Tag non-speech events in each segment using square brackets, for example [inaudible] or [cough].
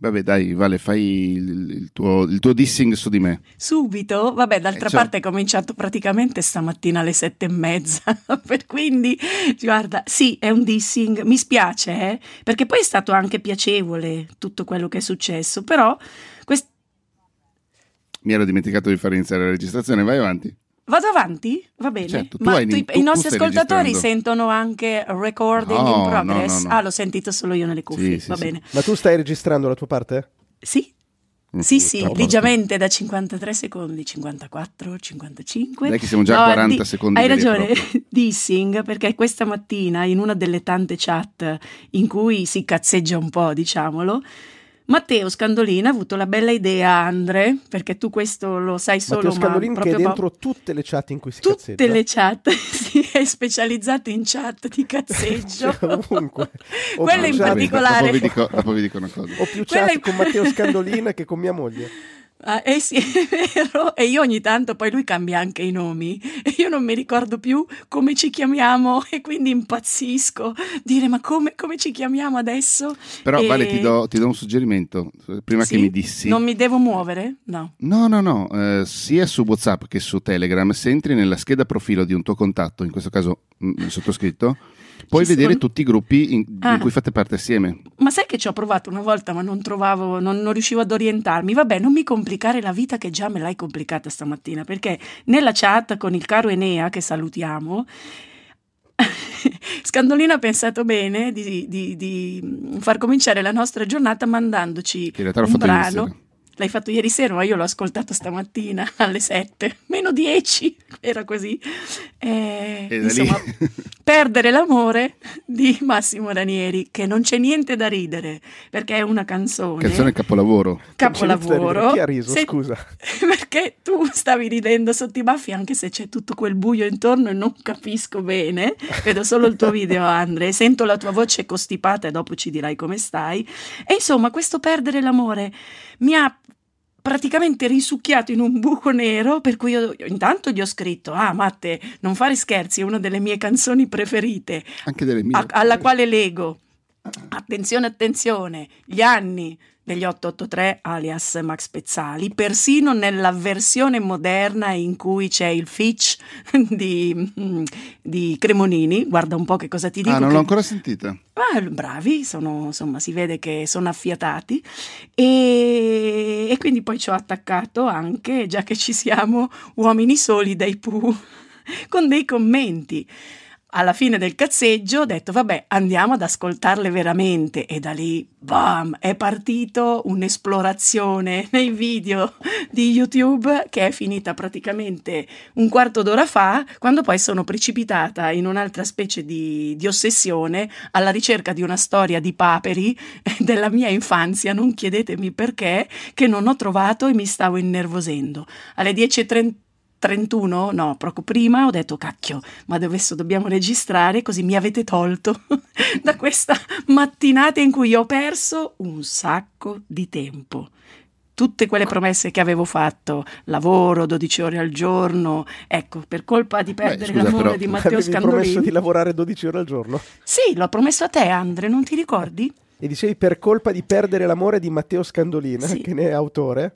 Vabbè, dai, Vale, fai il, il, tuo, il tuo, dissing su di me. Subito? Vabbè, d'altra eh, cioè... parte è cominciato praticamente stamattina alle sette e mezza. [laughs] per quindi, guarda, sì, è un dissing. Mi spiace, eh? Perché poi è stato anche piacevole tutto quello che è successo, però... Quest... Mi ero dimenticato di far iniziare la registrazione, vai avanti. Vado avanti? Va bene. Certo, Ma hai, tu, i nostri ascoltatori sentono anche recording no, in progress? No, no, ah, l'ho sentito solo io nelle cuffie. Sì, Va sì, bene. Sì. Ma tu stai registrando la tua parte? Sì. Mm, sì, sì, ligiamente da 53 secondi, 54, 55. Dai che siamo già a 40 di, secondi. Hai ragione, [laughs] dissing, perché questa mattina in una delle tante chat in cui si cazzeggia un po', diciamolo, Matteo Scandolini ha avuto la bella idea, Andre, perché tu questo lo sai solo. Matteo Scandolini che è dentro po- tutte le chat in cui si tutte cazzeggia. Tutte le chat, [laughs] sì, è specializzato in chat di cazzeggio. [laughs] cioè, ovunque. [laughs] Quella in particolare. Dopo vi, dico, dopo vi dico una cosa. Ho più chat in... con Matteo Scandolini che con mia moglie. Ah, eh sì, [laughs] è vero. E io ogni tanto poi lui cambia anche i nomi e io non mi ricordo più come ci chiamiamo [laughs] e quindi impazzisco. Dire ma come, come ci chiamiamo adesso? Però e... Vale ti do, ti do, un suggerimento, prima sì? che mi dissi. Non mi devo muovere? No. No, no, no, eh, sia su Whatsapp che su Telegram, se entri nella scheda profilo di un tuo contatto, in questo caso il sottoscritto, Puoi Ci vedere sono... tutti i gruppi in, ah. in, cui fate parte assieme. Ma sai che ci ho provato una volta, ma non trovavo, non, non, riuscivo ad orientarmi. Vabbè, non mi complicare la vita che già me l'hai complicata stamattina, perché nella chat con il caro Enea, che salutiamo, [laughs] Scandolino ha pensato bene di, di, di, far cominciare la nostra giornata mandandoci un brano. L'hai fatto ieri sera, ma io l'ho ascoltato stamattina [laughs] alle 7, meno 10, era così. Eh, e insomma, Perdere l'amore di Massimo Ranieri, che non c'è niente da ridere, perché è una canzone. Canzone capolavoro. Capolavoro. Chi ha riso, Se, scusa? [laughs] Perché tu stavi ridendo sotto i baffi, anche se c'è tutto quel buio intorno e non capisco bene. Vedo solo il tuo video, Andre, sento la tua voce costipata e dopo ci dirai come stai. E insomma, questo perdere l'amore mi ha praticamente risucchiato in un buco nero, per cui io, intanto gli ho scritto, ah Matte, non fare scherzi, è una delle mie canzoni preferite, Anche delle mie. A, alla quale leggo, attenzione, attenzione, gli anni degli 883 alias Max Pezzali, persino nella versione moderna in cui c'è il Fitch [laughs] di, di Cremonini, guarda un po' che cosa ti dico. Ah, non che... l'ho ancora sentita. Ah, bravi, sono, insomma, si vede che sono affiatati e, e quindi poi ci ho attaccato anche, già che ci siamo, Uomini Soli dai Pooh, [laughs] con dei commenti alla fine del cazzeggio ho detto vabbè andiamo ad ascoltarle veramente. E da lì bam è partito un'esplorazione [laughs] nei video di YouTube che è finita praticamente un quarto d'ora fa quando poi sono precipitata in un'altra specie di, di ossessione alla ricerca di una storia di paperi [laughs] della mia infanzia. Non chiedetemi perché che non ho trovato e mi stavo innervosendo. Alle 10.30 31, no, proprio prima ho detto cacchio, ma adesso dobbiamo registrare così mi avete tolto [laughs] da questa mattinata in cui ho perso un sacco di tempo. Tutte quelle promesse che avevo fatto, lavoro 12 ore al giorno, ecco, per colpa di perdere Beh, scusa, l'amore però, di Matteo Scandolini. Avevi promesso di lavorare 12 ore al giorno? Sì, l'ho promesso a te, Andre, non ti ricordi? E dicevi per colpa di perdere l'amore di Matteo Scandolina, sì. che ne è autore?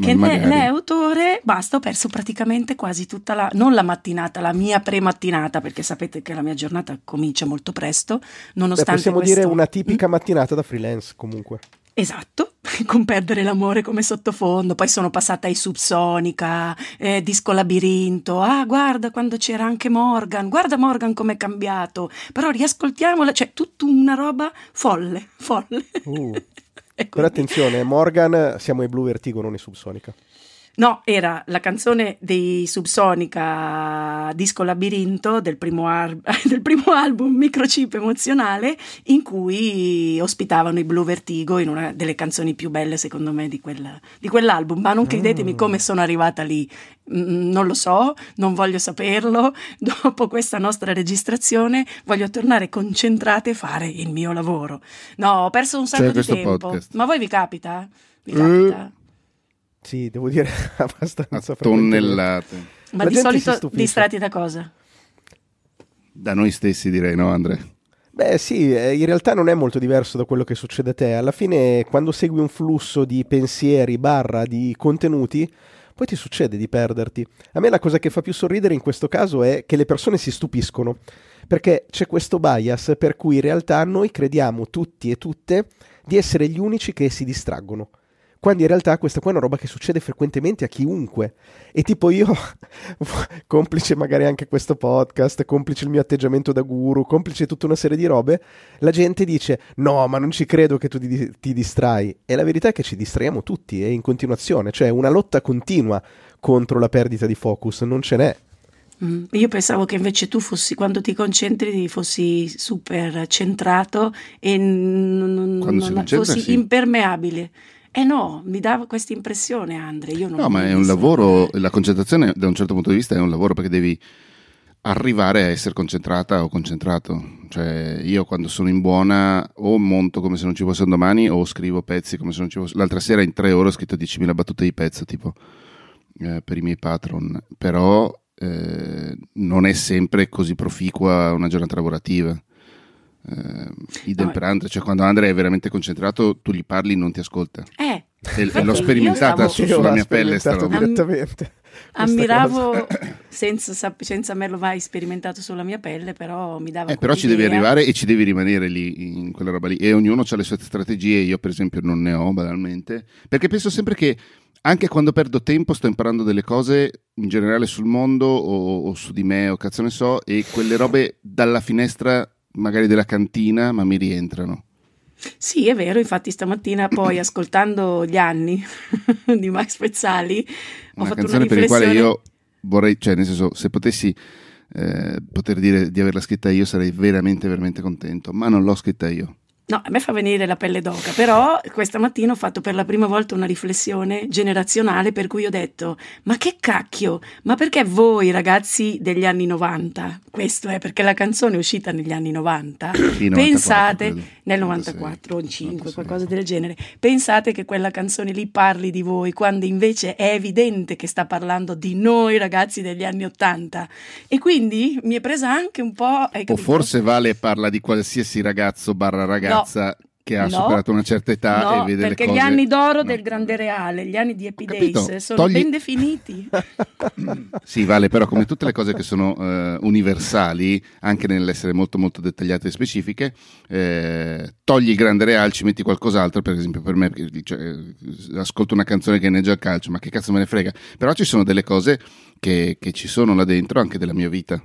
Che ne, ne, è autore, basta, ho perso praticamente quasi tutta la, non la mattinata, la mia premattinata, perché sapete che la mia giornata comincia molto presto, nonostante Beh, possiamo questo... dire una tipica mm? mattinata da freelance comunque. Esatto, [laughs] con perdere l'amore come sottofondo, poi sono passata ai Subsonica, eh, Disco Labirinto, ah guarda quando c'era anche Morgan, guarda Morgan com'è cambiato, però riascoltiamola, cioè tutta una roba folle, folle. Uh. [laughs] Però attenzione, Morgan, siamo ai Blue Vertigo, non ai Subsonica. No, era la canzone dei Subsonica Disco Labirinto del primo, ar- [laughs] del primo, album Microchip Emozionale in cui ospitavano i Blue Vertigo in una delle canzoni più belle secondo me di, quella, di quell'album. Ma non chiedetemi mm. come sono arrivata lì, mm, non lo so, non voglio saperlo. [laughs] Dopo questa nostra registrazione voglio tornare concentrata e fare il mio lavoro. No, ho perso un sacco C'è di tempo. Podcast. Ma voi vi capita? Vi capita? Uh. Sì, devo dire [laughs] abbastanza. Tonnellate. Ma La di solito distratti da cosa? Da noi stessi direi, no Andre? Beh sì, eh, in realtà non è molto diverso da quello che succede a te. Alla fine, quando segui un flusso di pensieri barra di contenuti, poi ti succede di perderti. A me la cosa che fa più sorridere in questo caso è che le persone si stupiscono, perché c'è questo bias per cui in realtà noi crediamo tutti e tutte di essere gli unici che si distraggono quando in realtà questa qua è una roba che succede frequentemente a chiunque. E tipo io, [laughs] complice magari anche questo podcast, complice il mio atteggiamento da guru, complice tutta una serie di robe, la gente dice no, ma non ci credo che tu ti, ti distrai. E la verità è che ci distraiamo tutti e in continuazione, cioè una lotta continua contro la perdita di focus, non ce n'è. Mm, io pensavo che invece tu fossi, quando ti concentri, fossi super centrato e n- non fossi sì. impermeabile. Eh no, mi dava questa impressione Andre. Io non no, ma è un lavoro, la concentrazione da un certo punto di vista è un lavoro perché devi arrivare a essere concentrata o concentrato. Cioè, io quando sono in buona o monto come se non ci fosse un domani o scrivo pezzi come se non ci fosse. L'altra sera in tre ore ho scritto 10.000 battute di pezzo, tipo, eh, per i miei patron. Però eh, non è sempre così proficua una giornata lavorativa eh, idem no, per Andre, cioè quando Andre è veramente concentrato tu gli parli e non ti ascolta. Eh, e, e l'ho sperimentata su, sulla mia pelle sta roba. direttamente. [laughs] Ammiravo senza, senza averlo mai sperimentato sulla mia pelle, però mi dava eh, Però ci devi arrivare e ci devi rimanere lì in quella roba lì. E ognuno ha le sue strategie, io per esempio non ne ho banalmente, perché penso sempre che anche quando perdo tempo sto imparando delle cose in generale sul mondo o, o su di me o cazzo ne so e quelle robe dalla finestra magari della cantina, ma mi rientrano. Sì, è vero, infatti stamattina poi [coughs] ascoltando gli anni [laughs] di Max Pezzali ho una fatto una riflessione... per la quale io vorrei, cioè nel senso, se potessi eh, poter dire di averla scritta io sarei veramente, veramente contento, ma non l'ho scritta io. No, a me fa venire la pelle d'oca, però questa mattina ho fatto per la prima volta una riflessione generazionale per cui ho detto, ma che cacchio, ma perché voi ragazzi degli anni 90, questo è perché la canzone è uscita negli anni 90, sì, pensate, 94, nel 94 o 5, qualcosa del genere, pensate che quella canzone lì parli di voi, quando invece è evidente che sta parlando di noi ragazzi degli anni 80. E quindi mi è presa anche un po'... O forse Vale parla di qualsiasi ragazzo barra ragazza ragazza no. che ha no, superato una certa età no, e vede le cose... perché gli anni d'oro del Grande Reale, gli anni di Days sono togli... ben definiti. [laughs] sì, vale, però come tutte le cose che sono uh, universali, anche nell'essere molto molto dettagliate e specifiche, eh, togli il Grande Reale, ci metti qualcos'altro, per esempio per me, cioè, ascolto una canzone che inneggia al calcio, ma che cazzo me ne frega? Però ci sono delle cose che, che ci sono là dentro anche della mia vita.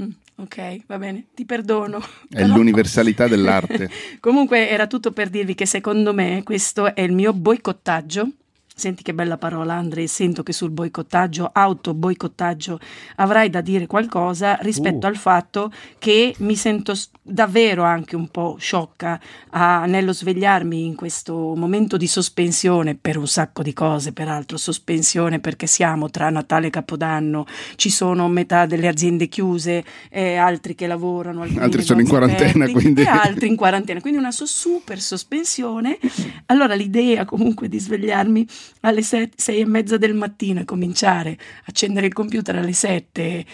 Mm, ok, va bene, ti perdono. È però... l'universalità dell'arte. [laughs] Comunque era tutto per dirvi che secondo me questo è il mio boicottaggio Senti che bella parola, Andre. Sento che sul boicottaggio, auto boicottaggio, avrai da dire qualcosa rispetto uh. al fatto che mi sento davvero anche un po' sciocca a, nello svegliarmi in questo momento di sospensione per un sacco di cose, peraltro sospensione perché siamo tra Natale e Capodanno, ci sono metà delle aziende chiuse, eh, altri che lavorano, altri sono in quarantena, aperti, quindi... altri in quarantena, quindi una so- super sospensione. Allora l'idea comunque di svegliarmi alle set, sei e mezza del mattino e cominciare a accendere il computer alle sette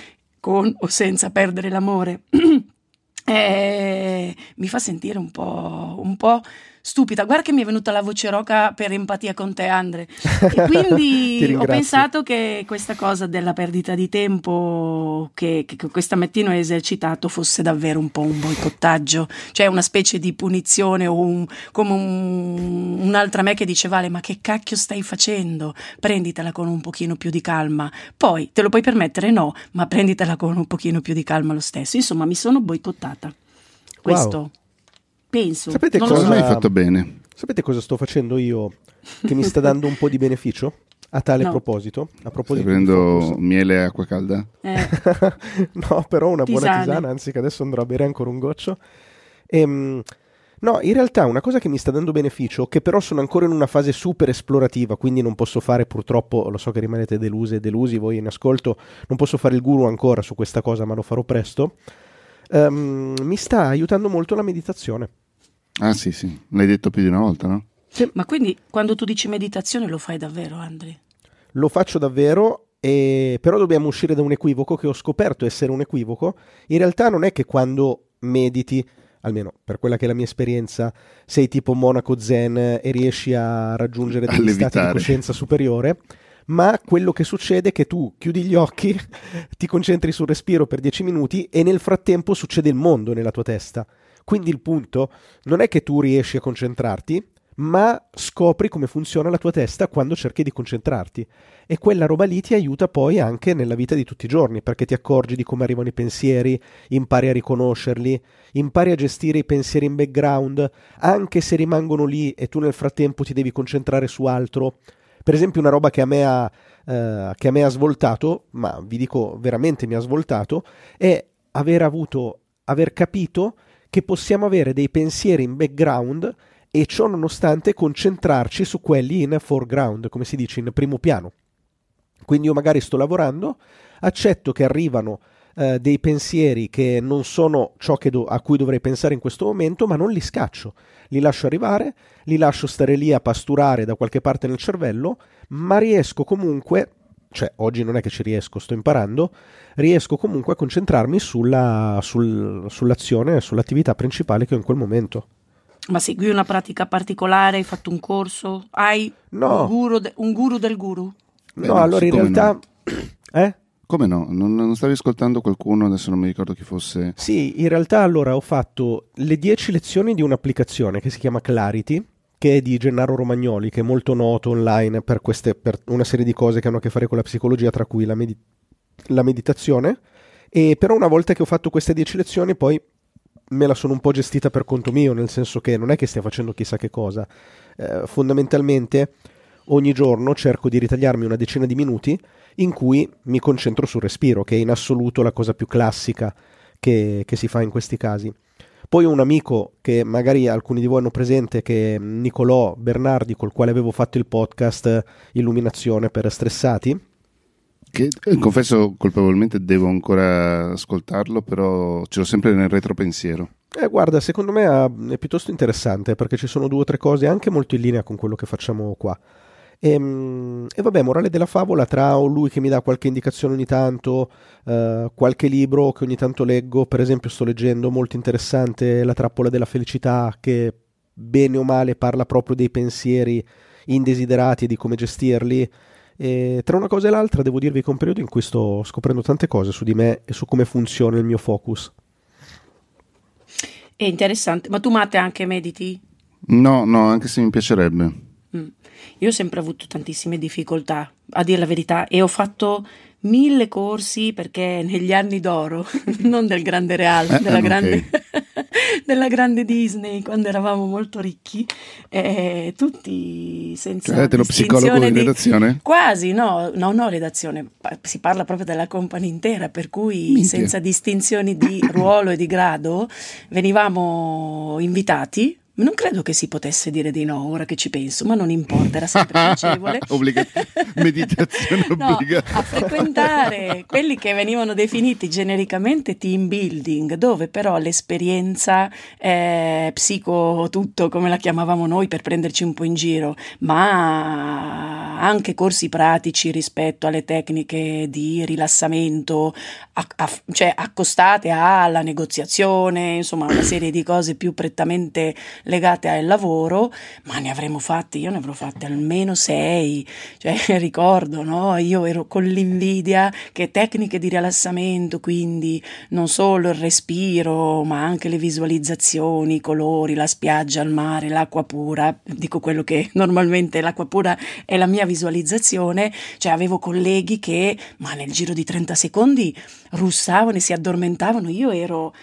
con o senza perdere l'amore, [clears throat] eh, mi fa sentire un po', un po' stupida. Guarda che mi è venuta la voce roca per empatia con te, Andre. E [laughs] quindi ho pensato che questa cosa della perdita di tempo che, che, questa mattina ho esercitato fosse davvero un po' un boicottaggio, cioè una specie di punizione o un, come un, un'altra me che dice Vale, ma che cacchio stai facendo? Prenditela con un pochino più di calma. Poi te lo puoi permettere? No, ma prenditela con un pochino più di calma lo stesso. Insomma, mi sono boicottata. Questo. Penso. Sapete non cosa so. hai fatto bene? Sapete cosa sto facendo io che mi sta dando un po' di beneficio? A tale no. proposito, a proposito Stai prendendo miele e acqua calda? Eh. [laughs] no, però una Tisane. buona tisana, anzi che adesso andrò a bere ancora un goccio. Ehm, no, in realtà una cosa che mi sta dando beneficio, che però sono ancora in una fase super esplorativa, quindi non posso fare purtroppo, lo so che rimanete deluse e delusi voi in ascolto, non posso fare il guru ancora su questa cosa, ma lo farò presto um, mi sta aiutando molto la meditazione. Ah sì, sì, l'hai detto più di una volta, no? Sì. Ma quindi quando tu dici meditazione lo fai davvero, Andri? Lo faccio davvero, e... però dobbiamo uscire da un equivoco che ho scoperto essere un equivoco. In realtà non è che quando mediti almeno per quella che è la mia esperienza, sei tipo monaco zen e riesci a raggiungere degli stati di coscienza superiore, ma quello che succede è che tu chiudi gli occhi, [laughs] ti concentri sul respiro per 10 minuti e nel frattempo succede il mondo nella tua testa. Quindi il punto non è che tu riesci a concentrarti, ma scopri come funziona la tua testa quando cerchi di concentrarti. E quella roba lì ti aiuta poi anche nella vita di tutti i giorni, perché ti accorgi di come arrivano i pensieri, impari a riconoscerli, impari a gestire i pensieri in background, anche se rimangono lì e tu nel frattempo ti devi concentrare su altro. Per esempio, una roba che a me ha, eh, che a me ha svoltato, ma vi dico veramente mi ha svoltato, è aver avuto, aver capito che possiamo avere dei pensieri in background e ciò nonostante concentrarci su quelli in foreground, come si dice, in primo piano. Quindi io magari sto lavorando, accetto che arrivano eh, dei pensieri che non sono ciò do- a cui dovrei pensare in questo momento, ma non li scaccio, li lascio arrivare, li lascio stare lì a pasturare da qualche parte nel cervello, ma riesco comunque, cioè oggi non è che ci riesco, sto imparando, riesco comunque a concentrarmi sulla, sul, sull'azione, sull'attività principale che ho in quel momento. Ma segui una pratica particolare? Hai fatto un corso? Hai no. un, guru de- un guru del guru? Beh, no, allora in realtà... No. [clears throat] Eh? Come no? Non, non, stavi ascoltando qualcuno, adesso non mi ricordo chi fosse. Sì, in realtà allora ho fatto le 10 lezioni di un'applicazione che si chiama Clarity, che è di Gennaro Romagnoli, che è molto noto online per, queste, per una serie di cose che hanno a che fare con la psicologia, tra cui la, med- la meditazione. E però una volta che ho fatto queste 10 lezioni, poi me la sono un po' gestita per conto mio, nel senso che non è che stia facendo chissà che cosa. Eh, fondamentalmente ogni giorno cerco di ritagliarmi una decina di minuti in cui mi concentro sul respiro, che è in assoluto la cosa più classica che, che si fa in questi casi. Poi un amico che magari alcuni di voi hanno presente, che è Nicolò Bernardi, col quale avevo fatto il podcast Illuminazione per stressati, che eh, confesso colpevolmente devo ancora ascoltarlo, però ce l'ho sempre nel retropensiero. Eh, guarda, secondo me è piuttosto interessante perché ci sono due o tre cose anche molto in linea con quello che facciamo qua. E, ehm, e vabbè, morale della favola, tra lui che mi dà qualche indicazione ogni tanto, eh, qualche libro che ogni tanto leggo, per esempio sto leggendo molto interessante La trappola della felicità, che bene o male parla proprio dei pensieri indesiderati e di come gestirli. E tra una cosa e l'altra devo dirvi che è un periodo in cui sto scoprendo tante cose su di me e su come funziona il mio focus. È interessante, ma tu Matte anche mediti? No, no, anche se mi piacerebbe. Mm. Io ho sempre avuto tantissime difficoltà, a dire la verità, e ho fatto mille corsi perché negli anni d'oro, [laughs] non del grande Real, eh, della, grande, [laughs] della, grande, Disney, quando eravamo molto ricchi, eh, tutti senza... Cioè, lo psicologo di redazione? Quasi, no, no, no, redazione, si parla proprio della company intera, per cui Minchia. senza distinzioni di ruolo e di grado venivamo invitati non credo che si potesse dire di no, ora che ci penso, ma non importa, era sempre [laughs] piacevole. Obbliga- meditazione [laughs] no, obbligata. A frequentare quelli che venivano definiti genericamente team building, dove però l'esperienza eh, psico tutto, come la chiamavamo noi per prenderci un po' in giro, ma anche corsi pratici rispetto alle tecniche di rilassamento, a, a, cioè accostate alla negoziazione, insomma una serie di cose più prettamente legate al lavoro, ma ne avremmo fatti, io ne avrò fatte almeno sei, cioè [laughs] ricordo, no? Io ero con l'invidia che tecniche di rilassamento, quindi non solo il respiro, ma anche le visualizzazioni, i colori, la spiaggia, il mare, l'acqua pura, dico quello che [laughs] normalmente l'acqua pura è la mia visualizzazione, cioè avevo colleghi che, ma nel giro di 30 secondi russavano e si addormentavano, io ero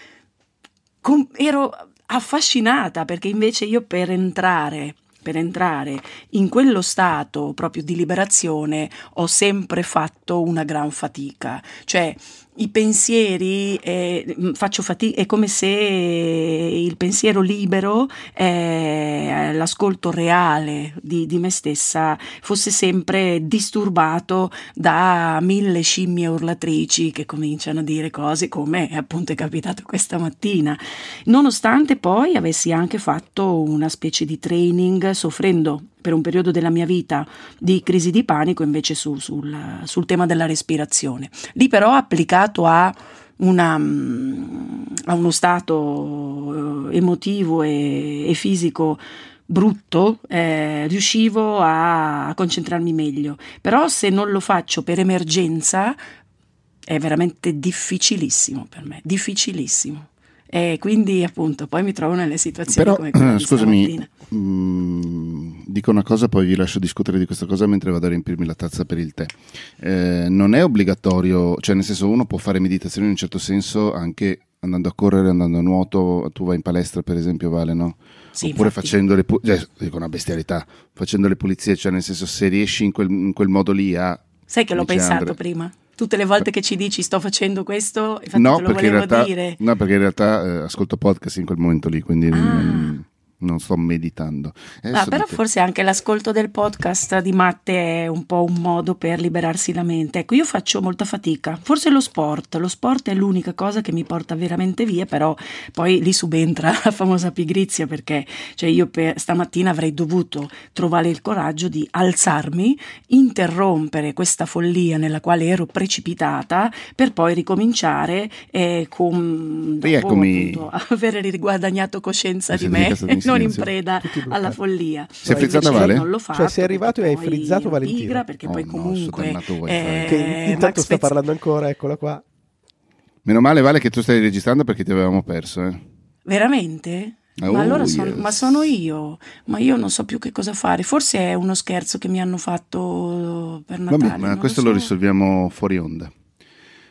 ero affascinata perché invece io per entrare per entrare in quello stato proprio di liberazione ho sempre fatto una gran fatica, cioè i pensieri, eh, faccio fatica, è come se il pensiero libero, eh, l'ascolto reale di, di, me stessa fosse sempre disturbato da mille scimmie urlatrici che cominciano a dire cose come appunto è capitato questa mattina, nonostante poi avessi anche fatto una specie di training soffrendo per un periodo della mia vita di crisi di panico invece su, sul, sul tema della respirazione. Lì però applicato a una, mm, a uno stato eh, emotivo e, e fisico brutto, eh, riuscivo a, a concentrarmi meglio. Però se non lo faccio per emergenza è veramente difficilissimo per me, difficilissimo. E quindi appunto poi mi trovo nelle situazioni Però, come quella scusami, mh, dico una cosa, poi vi lascio discutere di questa cosa mentre vado a riempirmi la tazza per il tè. Eh, non è obbligatorio, cioè nel senso uno può fare meditazione in un certo senso anche andando a correre, andando a nuoto, tu vai in palestra per esempio, Vale, no? Sì, Oppure infatti. facendo le pulizie, cioè, dico una bestialità, facendo le pulizie, cioè nel senso se riesci in quel, in quel modo lì a... Sai che l'ho pensato Andre- prima. Tutte le volte che ci dici sto facendo questo, infatti No te lo volevo realtà, dire. no, perché in realtà eh, ascolto podcast in quel momento lì, quindi Ah. non, non sto meditando. Eh, Ah, però dite- forse anche l'ascolto del podcast di Matte è un po' un modo per liberarsi la mente. Ecco, io faccio molta fatica. Forse lo sport, lo sport è l'unica cosa che mi porta veramente via, però poi lì subentra [laughs] la famosa pigrizia perché cioè io per, stamattina avrei dovuto trovare il coraggio di alzarmi, interrompere questa follia nella quale ero precipitata per poi ricominciare e con dopo, Rieccomi. appunto, [laughs] avere riguadagnato coscienza Mi [laughs] di me non in preda alla follia. Si è frizzata invece Vale? Non l'ho fatto Cioè, sei arrivato e hai frizzato Valentino. pigra, perché Oh poi no, comunque wifi. eh, che intanto Max sta parlando ancora, eccola qua. Meno male Vale che tu stai registrando perché ti avevamo perso. Eh. Veramente? Oh, ma allora son- yes. ma sono io, ma io non so più che cosa fare. Forse è uno scherzo che mi hanno fatto per Natale. Vabbè, ma questo so. lo risolviamo fuori onda.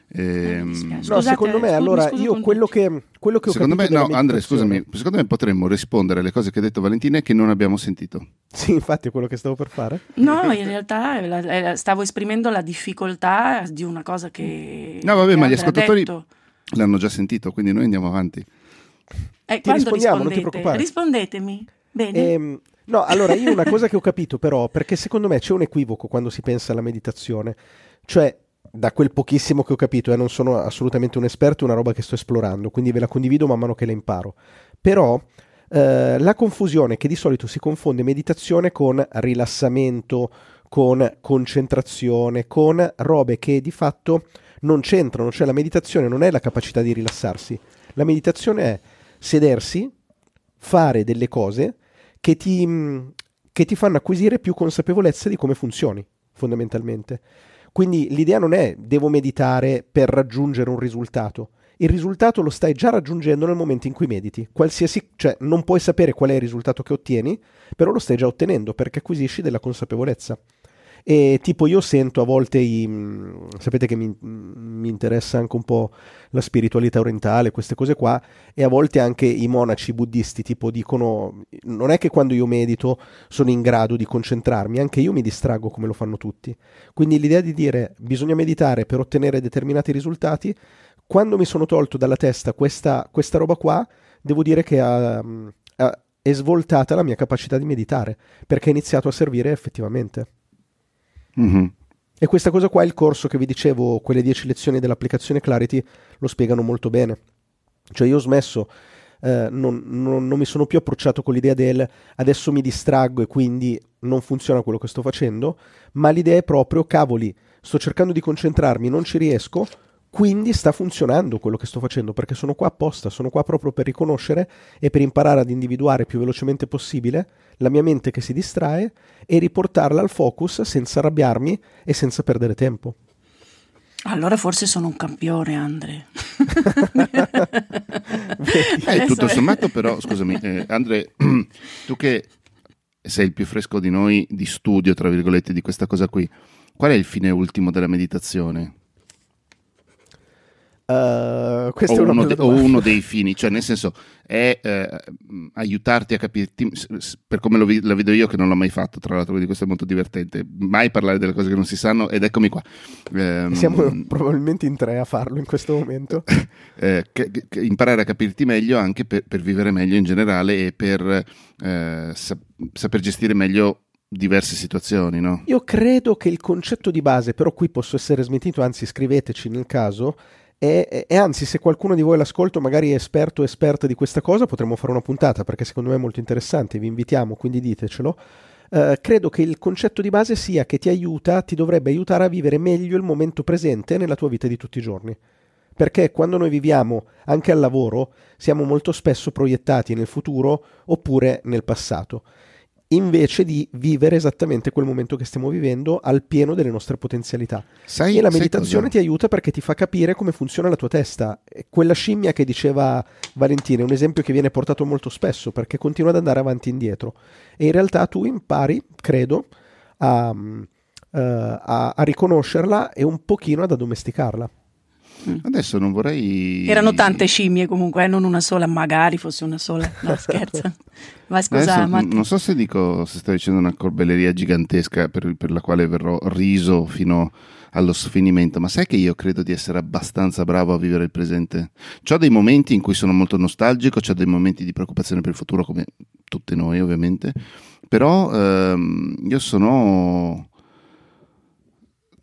Dispiace. No, Scusate, secondo me, scusi, allora, scusi io quello che, quello che ho secondo me, capito no, della Andre, meditazione- scusami, secondo me potremmo rispondere alle cose che ha detto Valentina e che non abbiamo sentito. [laughs] Sì, infatti è quello che stavo per fare. No, in realtà eh, la- eh, stavo esprimendo la difficoltà di una cosa che. No, vabbè, che ma gli ascoltatori detto. l'hanno già sentito, quindi noi andiamo avanti. Eh, Ti rispondiamo, non ti preoccupare. Rispondetemi. Bene. Ehm, no, allora io una cosa che ho capito però, perché secondo me c'è un equivoco quando si pensa alla meditazione, cioè da quel pochissimo che ho capito, e non sono assolutamente un esperto, è una roba che sto esplorando, quindi ve la condivido man mano che la imparo. Però eh, la confusione che di solito si confonde meditazione con rilassamento, con concentrazione, con robe che di fatto non c'entrano, cioè la meditazione non è la capacità di rilassarsi, la meditazione è sedersi, fare delle cose che ti, che ti fanno acquisire più consapevolezza di come funzioni, fondamentalmente. Quindi l'idea non è devo meditare per raggiungere un risultato. Il risultato lo stai già raggiungendo nel momento in cui mediti. Qualsiasi, cioè, non puoi sapere qual è il risultato che ottieni, però lo stai già ottenendo perché acquisisci della consapevolezza. E tipo io sento a volte i... mh, sapete che mi, mi interessa anche un po' la spiritualità orientale, queste cose qua, e a volte anche i monaci buddisti tipo dicono non è che quando io medito sono in grado di concentrarmi, anche io mi distraggo come lo fanno tutti. Quindi l'idea di dire bisogna meditare per ottenere determinati risultati, quando mi sono tolto dalla testa questa, questa roba qua, devo dire che ha, ha- è svoltata la mia capacità di meditare, perché ha iniziato a servire effettivamente. Mhm. E questa cosa qua, il corso che vi dicevo, quelle 10 lezioni dell'applicazione Clarity, lo spiegano molto bene. Cioè io ho smesso, eh, non, non- non mi sono più approcciato con l'idea del adesso mi distraggo e quindi non funziona quello che sto facendo, ma l'idea è proprio, cavoli, sto cercando di concentrarmi, non ci riesco, quindi sta funzionando quello che sto facendo, perché sono qua apposta, sono qua proprio per riconoscere e per imparare ad individuare più velocemente possibile la mia mente che si distrae e riportarla al focus senza arrabbiarmi e senza perdere tempo. Allora forse sono un campione, Andre. [laughs] Eh, tutto sommato, però, scusami, eh, Andre, [clears throat] tu che sei il più fresco di noi di studio, tra virgolette, di questa cosa qui, qual è il fine ultimo della meditazione? Uh, questa O è uno, de- o uno dei fini, cioè nel senso è eh, aiutarti a s- per come lo vi- la vedo io che non l'ho mai fatto, tra l'altro, quindi questo è molto divertente, mai parlare delle cose che non si sanno ed eccomi qua. Ehm, Siamo probabilmente in tre a farlo in questo momento. [laughs] eh, che- che- imparare a capirti meglio anche per, per vivere meglio in generale e per eh, sa- saper gestire meglio diverse situazioni, no? Io credo che il concetto di base, però qui posso essere smentito, anzi scriveteci nel caso, e, e anzi se qualcuno di voi all'ascolto magari è esperto o esperta di questa cosa potremmo fare una puntata perché secondo me è molto interessante, vi invitiamo, quindi ditecelo. Eh, credo che il concetto di base sia che ti aiuta, ti dovrebbe aiutare a vivere meglio il momento presente nella tua vita di tutti i giorni. perché quando noi viviamo anche al lavoro siamo molto spesso proiettati nel futuro oppure nel passato invece di vivere esattamente quel momento che stiamo vivendo al pieno delle nostre potenzialità. Sai, e la meditazione ti aiuta perché ti fa capire come funziona la tua testa. Quella scimmia che diceva Valentina è un esempio che viene portato molto spesso perché continua ad andare avanti e indietro. E in realtà tu impari, credo, a, uh, a, a riconoscerla e un pochino ad addomesticarla. Mm. Adesso non vorrei. Erano tante scimmie comunque, eh? non una sola, magari fosse una sola. No, [laughs] scherzo. Ma scusa, Adesso, non so se dico, se sto dicendo una corbelleria gigantesca per, per, la quale verrò riso fino allo sfinimento, ma sai che io credo di essere abbastanza bravo a vivere il presente. Ho dei momenti in cui sono molto nostalgico, ho dei momenti di preoccupazione per il futuro, come tutti noi ovviamente, però ehm, io sono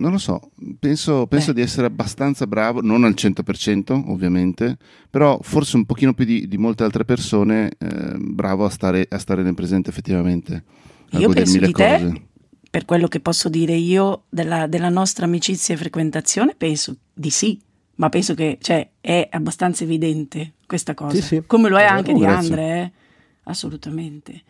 non lo so, penso, penso di essere abbastanza bravo, non al 100% ovviamente, però forse un pochino più di, di molte altre persone eh, bravo a stare, a stare, nel presente effettivamente. A io penso di cose. te, per quello che posso dire io della, della, nostra amicizia e frequentazione, penso di sì, ma penso che cioè, è abbastanza evidente questa cosa, sì, sì. come lo è anche oh, di Andre, eh? assolutamente.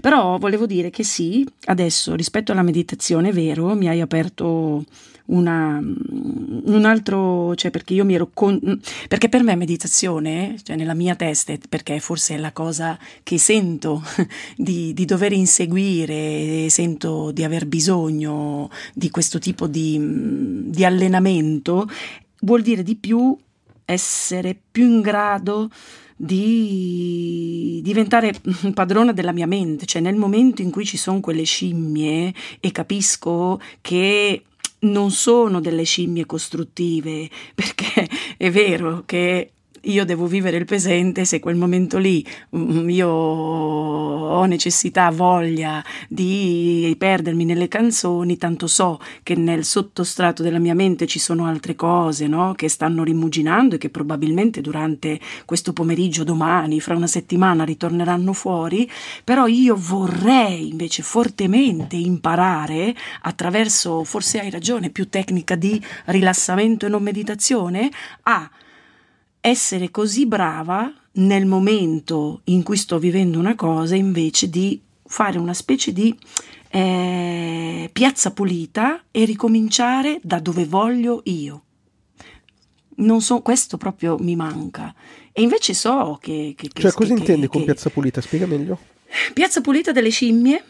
Però volevo dire che sì, adesso rispetto alla meditazione, è vero, mi hai aperto una, un altro, cioè perché io mi ero, con, perché per me meditazione, cioè nella mia testa, perché forse è la cosa che sento [laughs] di, di dover inseguire, sento di aver bisogno di questo tipo di, di allenamento, vuol dire di più essere più in grado di diventare [laughs] padrona della mia mente, cioè nel momento in cui ci sono quelle scimmie e capisco che non sono delle scimmie costruttive, [laughs] perché è vero che io devo vivere il presente, se quel momento lì mm, io ho necessità, voglia di perdermi nelle canzoni, tanto so che nel sottostrato della mia mente ci sono altre cose no? che stanno rimuginando e che probabilmente durante questo pomeriggio, domani, fra una settimana ritorneranno fuori, però io vorrei invece fortemente imparare attraverso, forse hai ragione, più tecnica di rilassamento e non meditazione, a essere così brava nel momento in cui sto vivendo una cosa invece di fare una specie di eh, piazza pulita e ricominciare da dove voglio io. Non so, questo proprio mi manca. E invece so che... che, cioè, che cosa che, intendi con piazza pulita? Spiega meglio. Piazza pulita delle scimmie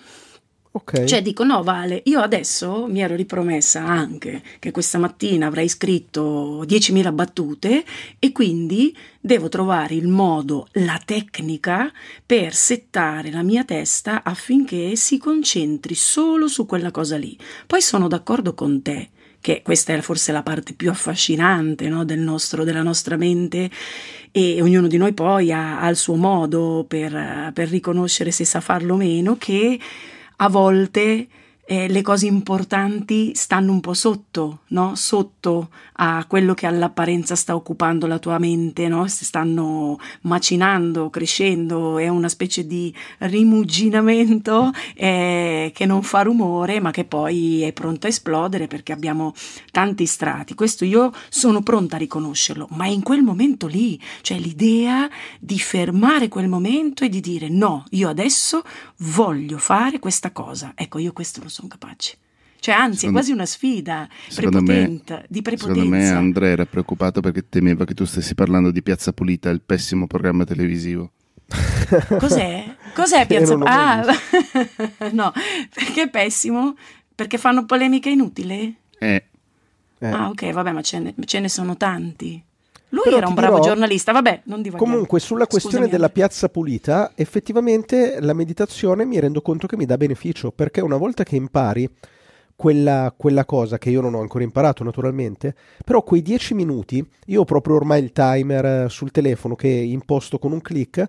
Okay. Cioè dico no Vale, io adesso mi ero ripromessa anche che questa mattina avrei scritto 10.000 battute e quindi devo trovare il modo, la tecnica per settare la mia testa affinché si concentri solo su quella cosa lì. Poi sono d'accordo con te che questa è forse la parte più affascinante no, del nostro, della nostra mente e ognuno di noi poi ha, ha il suo modo per, per riconoscere se sa farlo o meno che a volte eh, le cose importanti stanno un po' sotto, no? Sotto a quello che all'apparenza sta occupando la tua mente, no? Si stanno macinando, crescendo, è una specie di rimuginamento [laughs] eh, che non fa rumore, ma che poi è pronto a esplodere perché abbiamo tanti strati. Questo io sono pronta a riconoscerlo, ma è in quel momento lì, cioè l'idea di fermare quel momento e di dire no, io adesso voglio fare questa cosa. Ecco, io questo lo so sono capaci. Cioè, anzi, secondo, è quasi una sfida prepotente, me, di prepotenza. Secondo me Andrea era preoccupato perché temeva che tu stessi parlando di Piazza Pulita, il pessimo programma televisivo. [laughs] Cos'è? Cos'è Piazza Pulita? Ah, [laughs] no, perché è pessimo? Perché fanno polemiche inutili? Eh. eh. Ah, ok, vabbè, ma ce ne, ce ne sono tanti. Lui Però era un bravo dirò, giornalista, vabbè, non divaghiamo. Comunque, sulla questione Scusami, della piazza pulita, effettivamente la meditazione mi rendo conto che mi dà beneficio, perché una volta che impari quella, quella cosa che io non ho ancora imparato naturalmente, però quei dieci minuti, io ho proprio ormai il timer eh, sul telefono che imposto con un click,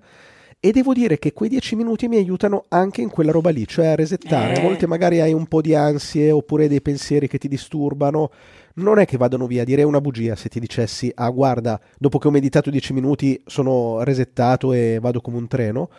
e devo dire che quei dieci minuti mi aiutano anche in quella roba lì, cioè a resettare. Eh. A volte magari hai un po' di ansie oppure dei pensieri che ti disturbano non è che vadano via, direi una bugia se ti dicessi, ah guarda, dopo che ho meditato 10 minuti sono resettato e vado come un treno,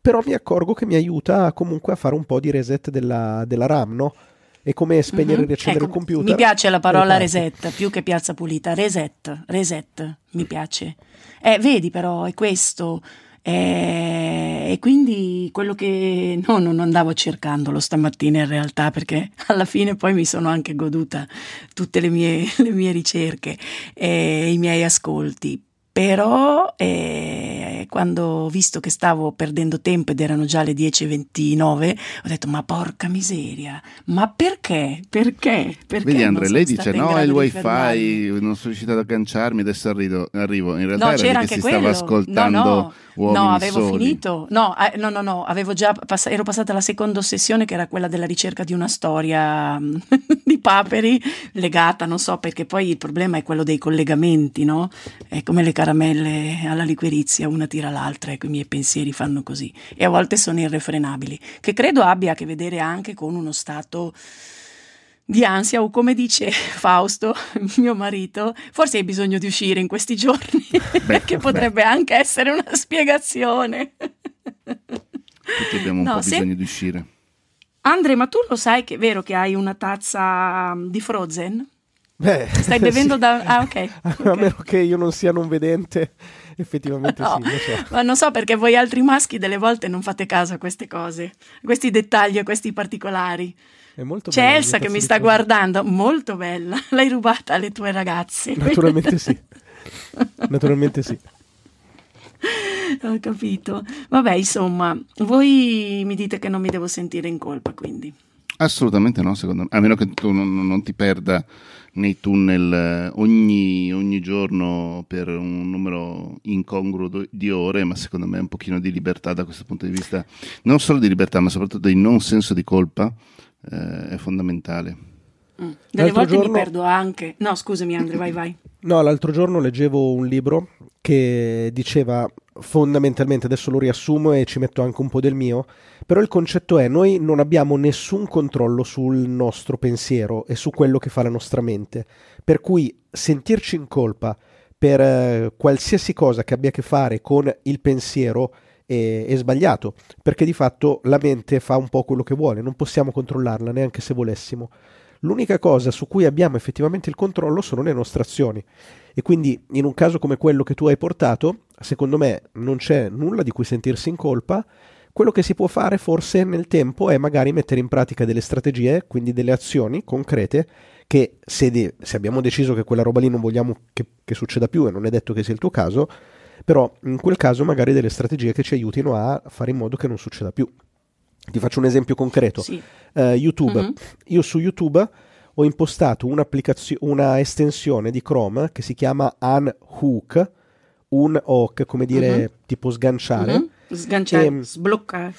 però mi accorgo che mi aiuta comunque a fare un po' di reset della, della RAM, no? È come spegnere e Mhm. riaccendere Ecco, il computer. Mi piace la parola e parti. reset più che piazza pulita. Reset, reset, mi piace. Eh, vedi però, è questo. Eh, e quindi quello che no, non andavo cercandolo stamattina in realtà, perché [laughs] alla fine poi mi sono anche goduta tutte le mie, [laughs] le mie ricerche e i miei ascolti. Però eh, quando ho visto che stavo perdendo tempo ed erano già le 10.29, ho detto: Ma porca miseria, ma perché? Perché? Perché Vedi non Andre, sono lei dice no, è il grado di fermarmi?" wifi, non sono riuscito ad agganciarmi, adesso arrivo. arrivo. In realtà No, era che anche si quello. stava ascoltando no, no, uomini no, avevo soli. finito. No, eh, no, no, no, avevo già pass- ero passata alla seconda ossessione che era quella della ricerca di una storia [laughs] di paperi legata, non so, perché poi il problema è quello dei collegamenti, no? È come le caramelle alla liquirizia, una tira l'altra, ecco i miei pensieri fanno così e a volte sono irrefrenabili, che credo abbia a che vedere anche con uno stato di ansia o come dice [laughs] Fausto, [laughs] mio marito, forse hai bisogno di uscire in questi giorni, [laughs] Beh, che potrebbe anche essere una spiegazione. Tutti abbiamo un No, po' se- bisogno di uscire. Andre, ma tu lo sai che è vero che hai una tazza di Frozen? Beh, Stai bevendo sì. da... Ah, ok. A ok. meno che io non sia non vedente, effettivamente No, sì, lo so. ma non so perché voi altri maschi delle volte non fate caso a queste cose, a questi dettagli, a questi particolari. È molto C'è Elsa che mi sta guardando, molto bella. [laughs] L'hai rubata alle tue ragazze. Naturalmente sì. [laughs] Naturalmente sì. Ho capito. Vabbè, insomma, voi mi dite che non mi devo sentire in colpa, quindi. Assolutamente no, secondo me. A meno che tu non, non ti perda nei tunnel eh, ogni, ogni giorno per un numero incongruo do- di ore, ma secondo me un pochino di libertà da questo punto di vista, non solo di libertà, ma soprattutto di non senso di colpa, eh, è fondamentale. Mm. Delle volte giorno- mi perdo anche. No, scusami, Andre, vai, vai. No, l'altro giorno leggevo un libro che diceva fondamentalmente, adesso lo riassumo e ci metto anche un po' del mio, però il concetto è noi non abbiamo nessun controllo sul nostro pensiero e su quello che fa la nostra mente, per cui sentirci in colpa per eh, qualsiasi cosa che abbia a che fare con il pensiero è, è sbagliato, perché di fatto la mente fa un po' quello che vuole, non possiamo controllarla neanche se volessimo. L'unica cosa su cui abbiamo effettivamente il controllo sono le nostre azioni. E quindi in un caso come quello che tu hai portato, secondo me non c'è nulla di cui sentirsi in colpa. Quello che si può fare forse nel tempo è magari mettere in pratica delle strategie, quindi delle azioni concrete, che se, de- se abbiamo deciso che quella roba lì non vogliamo che, che succeda più, e non è detto che sia il tuo caso, però in quel caso magari delle strategie che ci aiutino a fare in modo che non succeda più. Ti faccio un esempio concreto. Sì. Eh, YouTube. Mhm. Io su YouTube ho impostato una estensione di Chrome che si chiama Unhook, un hook, come dire, Mhm. tipo sganciare. Mhm. Sganciare, Ehm, sbloccare.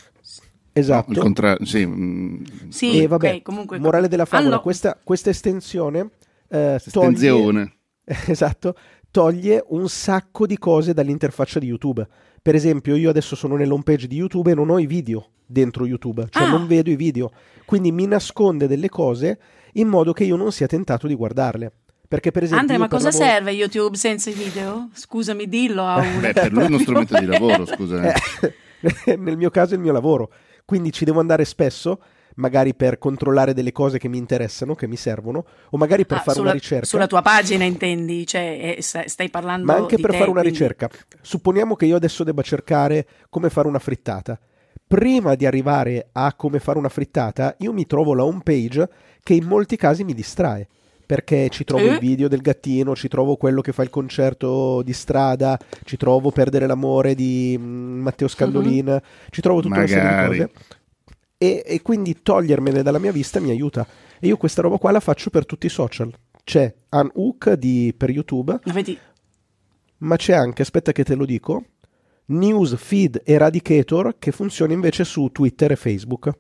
Esatto. No, il contrario, sì, mm, Sì, e vabbè, ok, comunque. morale della favola, Allora, questa, questa estensione eh, toglie, estensione. [laughs] esatto, toglie un sacco di cose dall'interfaccia di YouTube. Per esempio, io adesso sono nell'home page di YouTube e non ho i video dentro YouTube, cioè Ah. non vedo i video, quindi mi nasconde delle cose in modo che io non sia tentato di guardarle. Perché per esempio Andre, io ma cosa lavoro- serve YouTube senza i video? Scusami, dillo a [laughs] uno. Beh, per lui è uno strumento di lavoro, scusa. eh. Eh, [laughs] nel mio caso è il mio lavoro, quindi ci devo andare spesso, magari per controllare delle cose che mi interessano, che mi servono, o magari per Ah, fare sulla, una ricerca. Sulla tua pagina intendi? Cioè, eh, sta- stai parlando ma anche di per te, fare una quindi- ricerca. Supponiamo che io adesso debba cercare come fare una frittata. Prima di arrivare a come fare una frittata, io mi trovo la home page che in molti casi mi distrae. Perché ci trovo Eh? il video del gattino, ci trovo quello che fa il concerto di strada, ci trovo Perdere l'amore di mm, Matteo Scandolin, ci trovo tutta Magari. una serie di cose. E, e quindi togliermene dalla mia vista mi aiuta. E io questa roba qua la faccio per tutti i social. C'è Unhook di, per YouTube, Ma vedi, ma c'è anche, aspetta che te lo dico, News Feed Eradicator che funziona invece su Twitter e Facebook.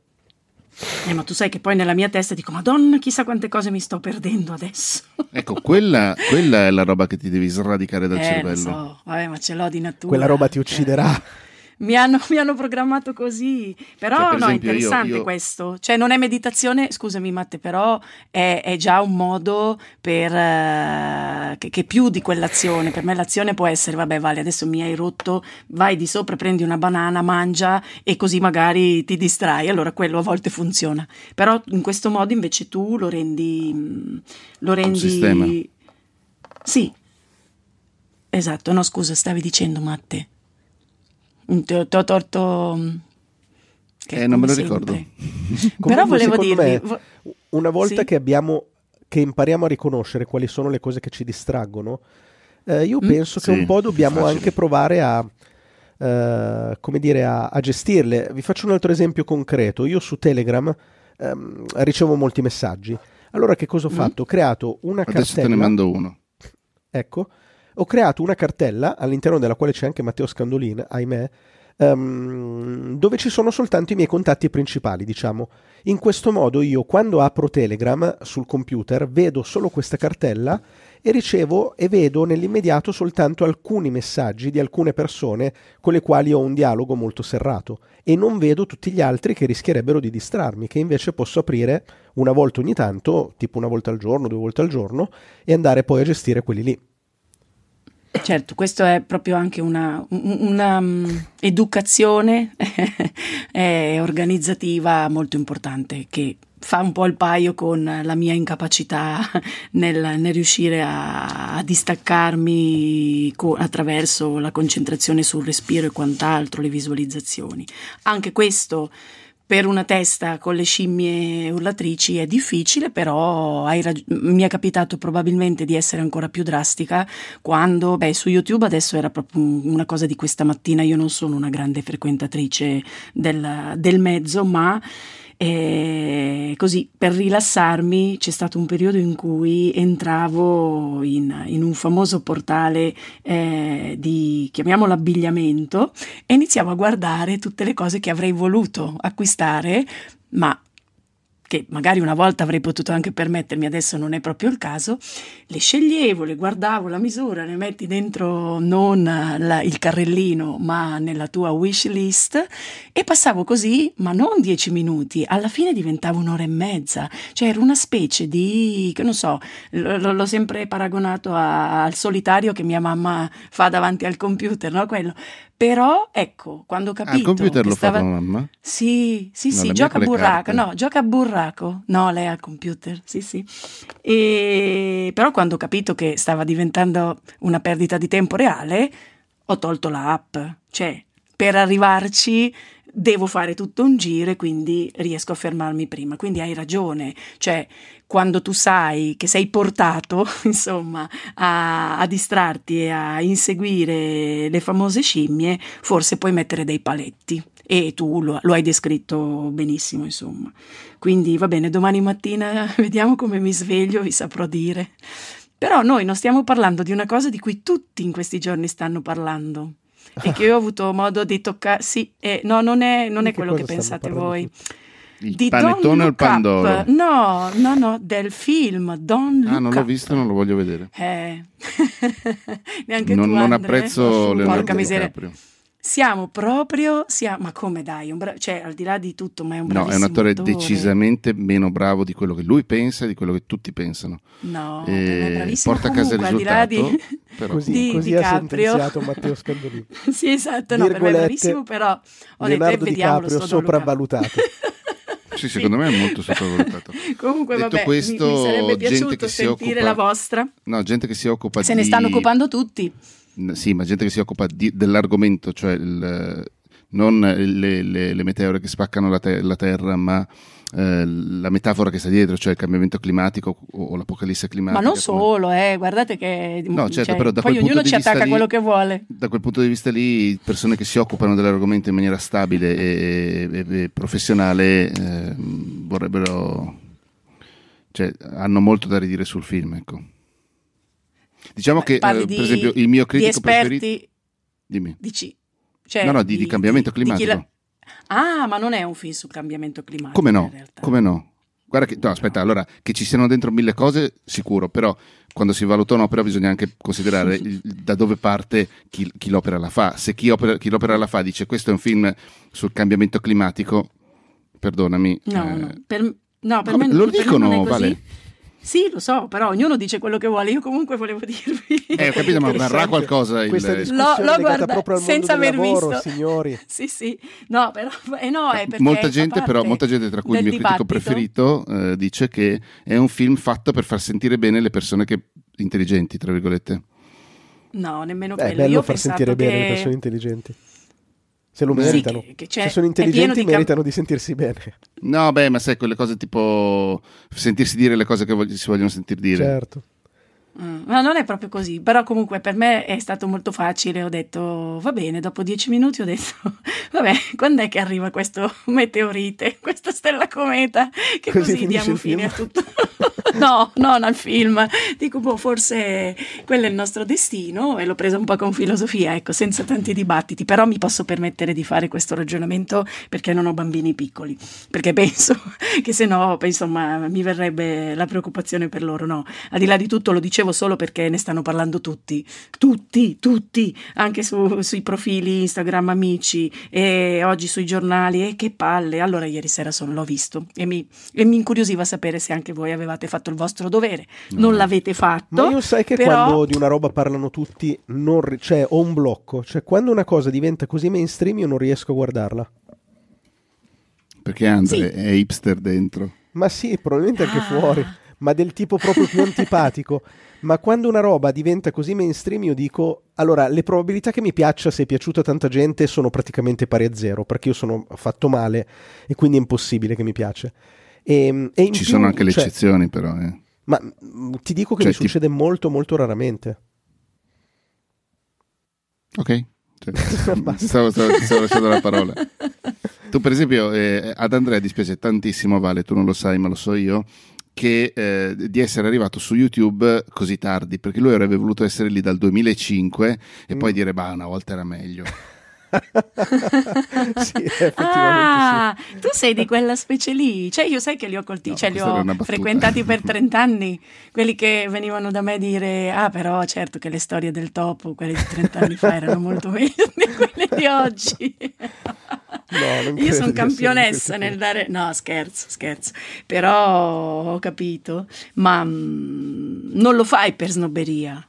eh, ma tu sai che poi nella mia testa dico, Madonna, chissà quante cose mi sto perdendo adesso. [laughs] Ecco, quella, quella è la roba che ti devi sradicare dal eh, lo cervello. so, vabbè, ma ce l'ho di natura. Quella roba ti cioè. ucciderà. mi hanno, mi hanno programmato così. Però Cioè, per no, è esempio, io- interessante io- questo. Cioè, non è meditazione, scusami Matte, però è, è già un modo per, eh, che, che più di quell'azione. Per me l'azione può essere, vabbè, Vale, adesso mi hai rotto, vai di sopra, prendi una banana, mangia e così magari ti distrai. Allora quello a volte funziona. Però in questo modo invece tu lo rendi... mm, Lo rendi... sistema. Sì. Esatto, no scusa, stavi dicendo Matte. Mm, Ti ho, ti ho torto... mm, che Eh, non me lo ricordo. sempre. Comunque, Però volevo dirvi... me, Una volta Sì. che abbiamo che impariamo a riconoscere quali sono le cose che ci distraggono, eh, io Mm. penso che Sì, un po' dobbiamo facile. anche provare a, eh, come dire, a, a gestirle. Vi faccio un altro esempio concreto. Io su Telegram ehm, ricevo molti messaggi. Allora che cosa ho Mm. fatto? Ho creato una Adesso te cartella. ne mando uno. Ecco, ho creato una cartella all'interno della quale c'è anche Matteo Scandolin, ahimè, ehm, dove ci sono soltanto i miei contatti principali, diciamo. In questo modo io quando apro Telegram sul computer vedo solo questa cartella e ricevo e vedo nell'immediato soltanto alcuni messaggi di alcune persone con le quali ho un dialogo molto serrato e non vedo tutti gli altri che rischierebbero di distrarmi, che invece posso aprire una volta ogni tanto, tipo una volta al giorno, due volte al giorno, e andare poi a gestire quelli lì. Certo, questo è proprio anche una, un- una mm, educazione [laughs] eh, organizzativa molto importante che fa un po' il paio con la mia incapacità nel, nel riuscire a, a distaccarmi co- attraverso la concentrazione sul respiro e quant'altro, le visualizzazioni. Anche questo per una testa con le scimmie urlatrici è difficile, però rag- mi è capitato probabilmente di essere ancora più drastica quando, beh, su YouTube adesso era proprio un- una cosa di questa mattina, io non sono una grande frequentatrice del, del mezzo, ma eh, così per rilassarmi c'è stato un periodo in cui entravo in, in un famoso portale eh, di, chiamiamolo abbigliamento, e iniziavo a guardare tutte le cose che avrei voluto acquistare, ma che magari una volta avrei potuto anche permettermi, adesso non è proprio il caso, le sceglievo, le guardavo la misura, le metti dentro non la- il carrellino, ma nella tua wish list e passavo così, ma non dieci minuti, alla fine diventava un'ora e mezza, cioè era una specie di, che non so, l- l'ho sempre paragonato a- al solitario che mia mamma fa davanti al computer, no? Quello. Però ecco, quando ho capito Ah, il computer che lo stava... fa tua mamma? Sì, sì, No, la sì, gioca a burraco, carte. no, gioca a burraco. No, lei ha il computer, sì, sì. E... Però quando ho capito che stava diventando una perdita di tempo reale, ho tolto l'app. Cioè, per arrivarci devo fare tutto un giro e quindi riesco a fermarmi prima. Quindi hai ragione, cioè quando tu sai che sei portato, [laughs] insomma, a, a distrarti e a inseguire le famose scimmie, forse puoi mettere dei paletti. E tu lo, lo hai descritto benissimo, insomma. Quindi va bene, domani mattina [laughs] vediamo come mi sveglio, vi saprò dire. Però noi non stiamo parlando di una cosa di cui tutti in questi giorni stanno parlando [laughs] e che io ho avuto modo di toccare. Sì, eh, no, non è, non è quello che pensate voi. Il Di panettone Don't o il Look Up. pandoro? No, no, no, del film Don't Look Ah, non l'ho visto, non lo voglio vedere. Eh. [laughs] Neanche non, tu, non Andre? apprezzo Leonardo Porca miseria. DiCaprio. Siamo proprio, siamo, ma come dai, un bra- cioè al di là di tutto, ma è un No, è un attore attore. decisamente meno bravo di quello che lui pensa e di quello che tutti pensano. No, Eh, per me è bravissimo. porta a casa il Comunque, al di là risultato, di... [laughs] però. Così, Di così ha DiCaprio. sentenziato Matteo Scandolini. [laughs] sì, esatto, no, per me è Virgolette, bravissimo, però ho detto, Leonardo eh, vediamolo, DiCaprio sopravvalutato. [laughs] Sì, secondo me è molto sottovalutato. Comunque, Detto vabbè, questo, mi, mi sarebbe piaciuto sentire occupa- la vostra. No, gente che si occupa Se di... ne stanno occupando tutti. Sì, ma gente che si occupa di- dell'argomento, cioè il- non le, le- le meteore che spaccano la, te- la Terra, ma eh, la metafora che sta dietro, cioè il cambiamento climatico o, o l'apocalisse Ma climatica. non come- solo, eh, guardate che No, certo, cioè, però da poi quel ognuno punto ci attacca lì- quello che vuole. Da quel punto di vista lì, persone che si occupano dell'argomento in maniera stabile e, e- e professionale eh, vorrebbero... Cioè, hanno molto da ridire sul film, ecco. Diciamo che, eh, di- per esempio, il mio di critico esperti preferito... Dimmi. dici, cioè, No, no, di- di cambiamento chi la- climatico. Ah, ma non è un film sul cambiamento climatico. Come no? Come no? Guarda che, no, aspetta, allora, che ci siano dentro mille cose, sicuro, però quando si valuta un'opera bisogna anche considerare [laughs] il- da dove parte chi, chi l'opera la fa. Se chi, opera- chi l'opera la fa dice questo è un film sul cambiamento climatico, perdonami. No, eh, no, per, no, per vabbè, me, lo per me dicono, non è così. Vale. Sì, lo so, però ognuno dice quello che vuole. Io comunque volevo dirvi. Eh, ho capito, ma varrà qualcosa il... Questa discussione L'ho- guarda- proprio al mondo senza del aver lavoro, visto. signori. [laughs] Sì, sì, no, però eh, no, è perché molta gente, però, molta gente, tra cui il mio critico dibattito. preferito, eh, dice che è un film fatto per far sentire bene le persone che, intelligenti, tra virgolette. No, nemmeno Beh, è quello. bello Io far sentire bene le che- persone intelligenti. Se lo Sì, meritano. che- che c'è- Se sono intelligenti di cam- meritano di sentirsi bene. No, beh, ma sai, quelle cose tipo sentirsi dire le cose che vog- si vogliono sentir dire. Certo. Mm, Ma non è proprio così, però comunque per me è stato molto facile, ho detto va bene, dopo dieci minuti ho detto [laughs] vabbè, quando è che arriva questo [laughs] meteorite, questa stella cometa, che Così così, diamo fine a tutto. [laughs] no, non al film, dico boh, forse quello è il nostro destino e l'ho presa un po' con filosofia, ecco, senza tanti dibattiti, però mi posso permettere di fare questo ragionamento perché non ho bambini piccoli, perché penso che se no, insomma, mi verrebbe la preoccupazione per loro, no. Al di là di tutto lo dicevo solo perché ne stanno parlando tutti, tutti, tutti, anche su- sui profili Instagram amici e oggi sui giornali e che palle. Allora ieri sera solo l'ho visto e mi, e mi incuriosiva sapere se anche voi avevate fatto il vostro dovere. Non l'avete fatto. Ma io sai che però- quando di una roba parlano tutti, non ri- cioè ho un blocco. Cioè quando una cosa diventa così mainstream io non riesco a guardarla. Perché Andre Sì. è hipster dentro. Ma sì, probabilmente anche Ah. fuori, ma del tipo proprio più antipatico. [laughs] Ma quando una roba diventa così mainstream io dico, allora le probabilità che mi piaccia se è piaciuta a tanta gente sono praticamente pari a zero, perché io sono fatto male e quindi è impossibile che mi piace. E, e in Ci più, sono anche le cioè, eccezioni, però. eh. Ma mm, ti dico che Cioè, mi tipo- succede molto molto raramente. Ok. Cioè, [laughs] ti stavo, stavo- ti [laughs] stavo lasciando la parola. Tu, per esempio, eh, ad Andrea dispiace tantissimo, Vale, tu non lo sai, ma lo so io, che eh, di essere arrivato su YouTube così tardi, perché lui avrebbe voluto essere lì dal 2005 e Mm. poi dire, bah, una volta era meglio. [laughs] sì, Ah, tu sei di quella specie lì. Cioè, io sai che li ho colti, No, cioè li ho frequentati per [laughs] 30 anni. Quelli che venivano da me a dire: Ah, però certo che le storie del topo, quelle di 30 anni fa, erano molto meglio di quelle di oggi. No, Io sono campionessa nel dare. No, scherzo, scherzo. Però ho capito. Ma mm, non lo fai per snobberia.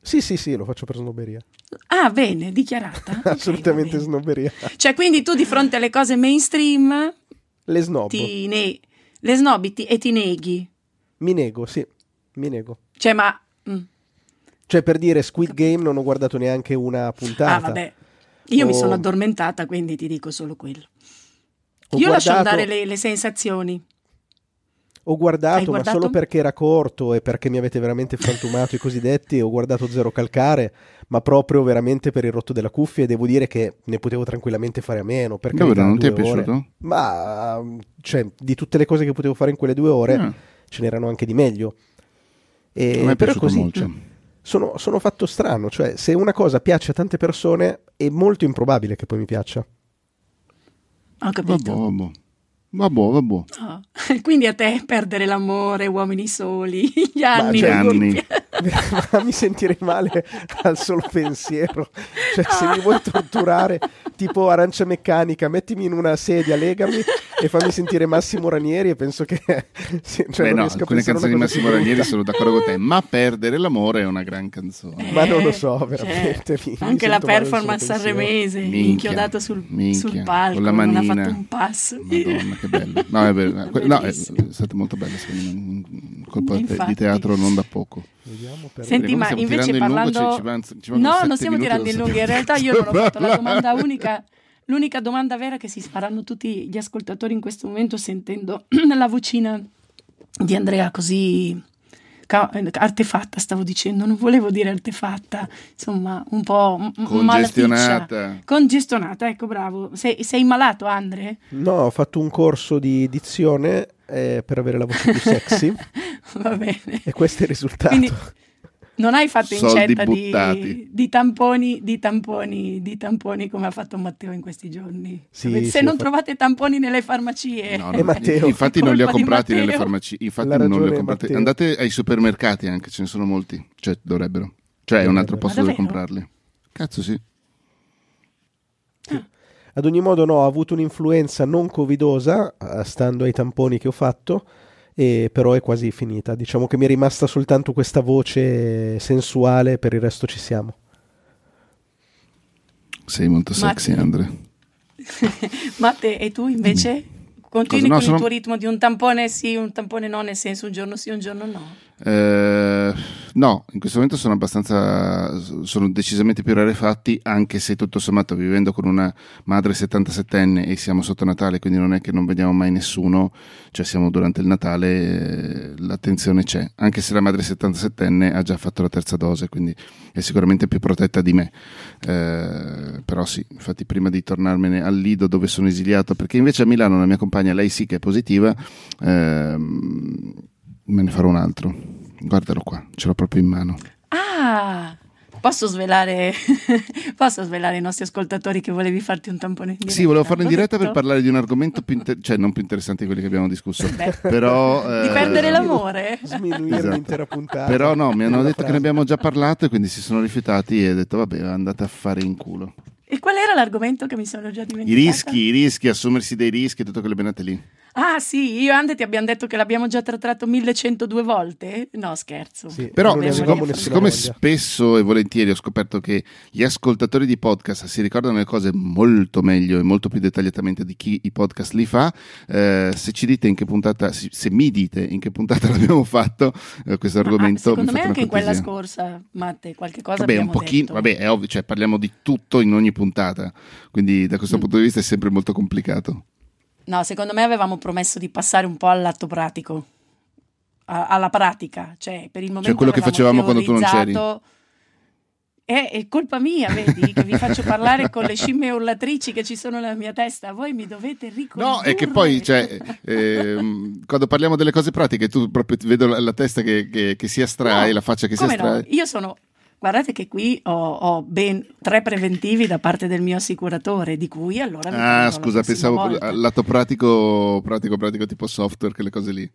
Sì, sì, sì, lo faccio per snobberia. Ah, bene, dichiarata. [laughs] Ok, Assolutamente bene. snobberia. Cioè, quindi tu di fronte alle cose mainstream Le snob. ti ne- le snobbi ti- e ti neghi. Mi nego, sì, mi nego. Cioè, ma... mm. Cioè, per dire Squid Game non ho guardato neanche una puntata. Ah, vabbè. Io mi Ho- sono addormentata, quindi ti dico solo quello. Ho Io lascio guardato- andare le, le sensazioni. Ho Hai guardato, ma guardato? solo perché era corto e perché mi avete veramente frantumato i cosiddetti. Ho guardato Zero Calcare, ma proprio veramente per il rotto della cuffia. E devo dire che ne potevo tranquillamente fare a meno. Per Davvero, non ti è ore. piaciuto? Ma cioè, di tutte le cose che potevo fare in quelle due ore, Ah, ce n'erano anche di meglio. E a me è però piaciuto così molto. Sono, sono fatto strano. Cioè, se una cosa piace a tante persone, è molto improbabile che poi mi piaccia. Ho capito. Vabbè, vabbè. Vabbè, vabbè. Ah, [laughs] Quindi a te perdere l'amore, uomini soli, [laughs] gli anni. cioè, non ti anni. pi- [laughs] Ma mi sentirei male al solo pensiero. Cioè, se mi vuoi torturare, tipo arancia meccanica, mettimi in una sedia, legami e fammi sentire Massimo Ranieri. E penso che sì, cioè, Beh, non no, riesco a alcune canzoni di Massimo Ranieri sono d'accordo con te, ma Perdere l'amore è una gran canzone. Ma non lo Eh, so, veramente, mi- mi Anche la al solo performance sanremese, Minchia, inchiodato sul, minchia, sul palco, con la non ha manina. fatto un passo. Madonna, che bello. No, è, vero. [laughs] Que- no, è, stato molto bello, secondo me. Un colpo Infatti. di teatro non da poco. Vediamo per- Senti, ma invece in lungo, parlando... ci- ci no, non stiamo tirando in lungo. In realtà io non ho fatto la domanda unica. L'unica domanda vera che si faranno tutti gli ascoltatori in questo momento sentendo [clears throat] la vocina di Andrea così ca- artefatta, stavo dicendo, non volevo dire artefatta, insomma, un po' m-. Congestionata. Congestionata, ecco, bravo. Sei, sei malato, Andre? No, ho fatto un corso di dizione eh, per avere la voce più sexy [laughs] Va bene. e questo è il risultato. Quindi- non hai fatto incetta di, di tamponi, di tamponi, di tamponi come ha fatto Matteo in questi giorni. Sì, Se sì, non ho fatto- trovate tamponi nelle farmacie, No, no, Matteo? Infatti non li ho comprati nelle farmacie. Infatti La non li ho comprati. Matteo. Andate ai supermercati anche, ce ne sono molti. Cioè, dovrebbero. Cioè, è un altro posto dove comprarli. Cazzo, sì. Ad ogni modo, no, ho avuto un'influenza non covidosa, eh, stando ai tamponi che ho fatto, e però è quasi finita. Diciamo che mi è rimasta soltanto questa voce sensuale, per il resto ci siamo. Sei molto sexy, Andre. [laughs] Matte, e tu invece? Continui? No, con sono- il tuo ritmo di un tampone sì, un tampone no, nel senso un giorno sì, un giorno no. Eh, no, in questo momento sono abbastanza, sono decisamente più rarefatti, anche se tutto sommato vivendo con una madre 77enne e siamo sotto Natale, quindi non è che non vediamo mai nessuno, cioè siamo durante il Natale, eh, l'attenzione c'è, anche se la madre 77enne ha già fatto la terza dose, quindi è sicuramente più protetta di me. Eh, però sì, infatti prima di tornarmene al Lido dove sono esiliato, perché invece a Milano la mia compagna, lei sì che è positiva, ehm, me ne farò un altro. Guardalo qua, ce l'ho proprio in mano. Ah, posso svelare, [laughs] posso svelare ai nostri ascoltatori che volevi farti un tampone in diretta? Sì, volevo farlo in diretta per parlare di un argomento più inter- cioè non più interessante di quelli che abbiamo discusso. Beh, Però di eh, perdere l'amore. Sminuire Esatto. un'intera puntata. Però no, mi hanno detto che frase. ne abbiamo già parlato e quindi si sono rifiutati e ho detto vabbè, andate a fare in culo. E qual era l'argomento che mi sono già I dimenticata? rischi, i rischi, assumersi dei rischi e tutte quelle benate lì. Ah sì, io e Ande ti abbiamo detto che l'abbiamo già trattato 1102 volte? No, scherzo. Sì, Però siccome- siccome spesso e volentieri ho scoperto che gli ascoltatori di podcast si ricordano le cose molto meglio e molto più dettagliatamente di chi i podcast li fa, eh, se ci dite in che puntata, se mi dite in che puntata [laughs] l'abbiamo fatto, eh, questo ah, argomento mi secondo me anche in quella scorsa, Matte, qualche cosa Vabbè, un pochino, detto. vabbè, è ovvio, cioè parliamo di tutto in ogni puntata, quindi da questo Mm. punto di vista è sempre molto complicato. No, secondo me avevamo promesso di passare un po' all'atto pratico, a- alla pratica, cioè per il momento quello che facevamo quando tu non c'eri. È, è colpa mia, vedi, che vi faccio parlare con le scimmie urlatrici che ci sono nella mia testa. Voi mi dovete ricordare. No, è che poi, cioè, ehm, quando parliamo delle cose pratiche, tu proprio vedo la, la testa che, che- che si astrae, No, la faccia che si come no? astrae. Io sono. Guardate che qui ho, ho ben tre preventivi da parte del mio assicuratore, di cui allora Ah, scusa, pensavo al lato pratico, pratico, pratico, tipo software, quelle cose lì.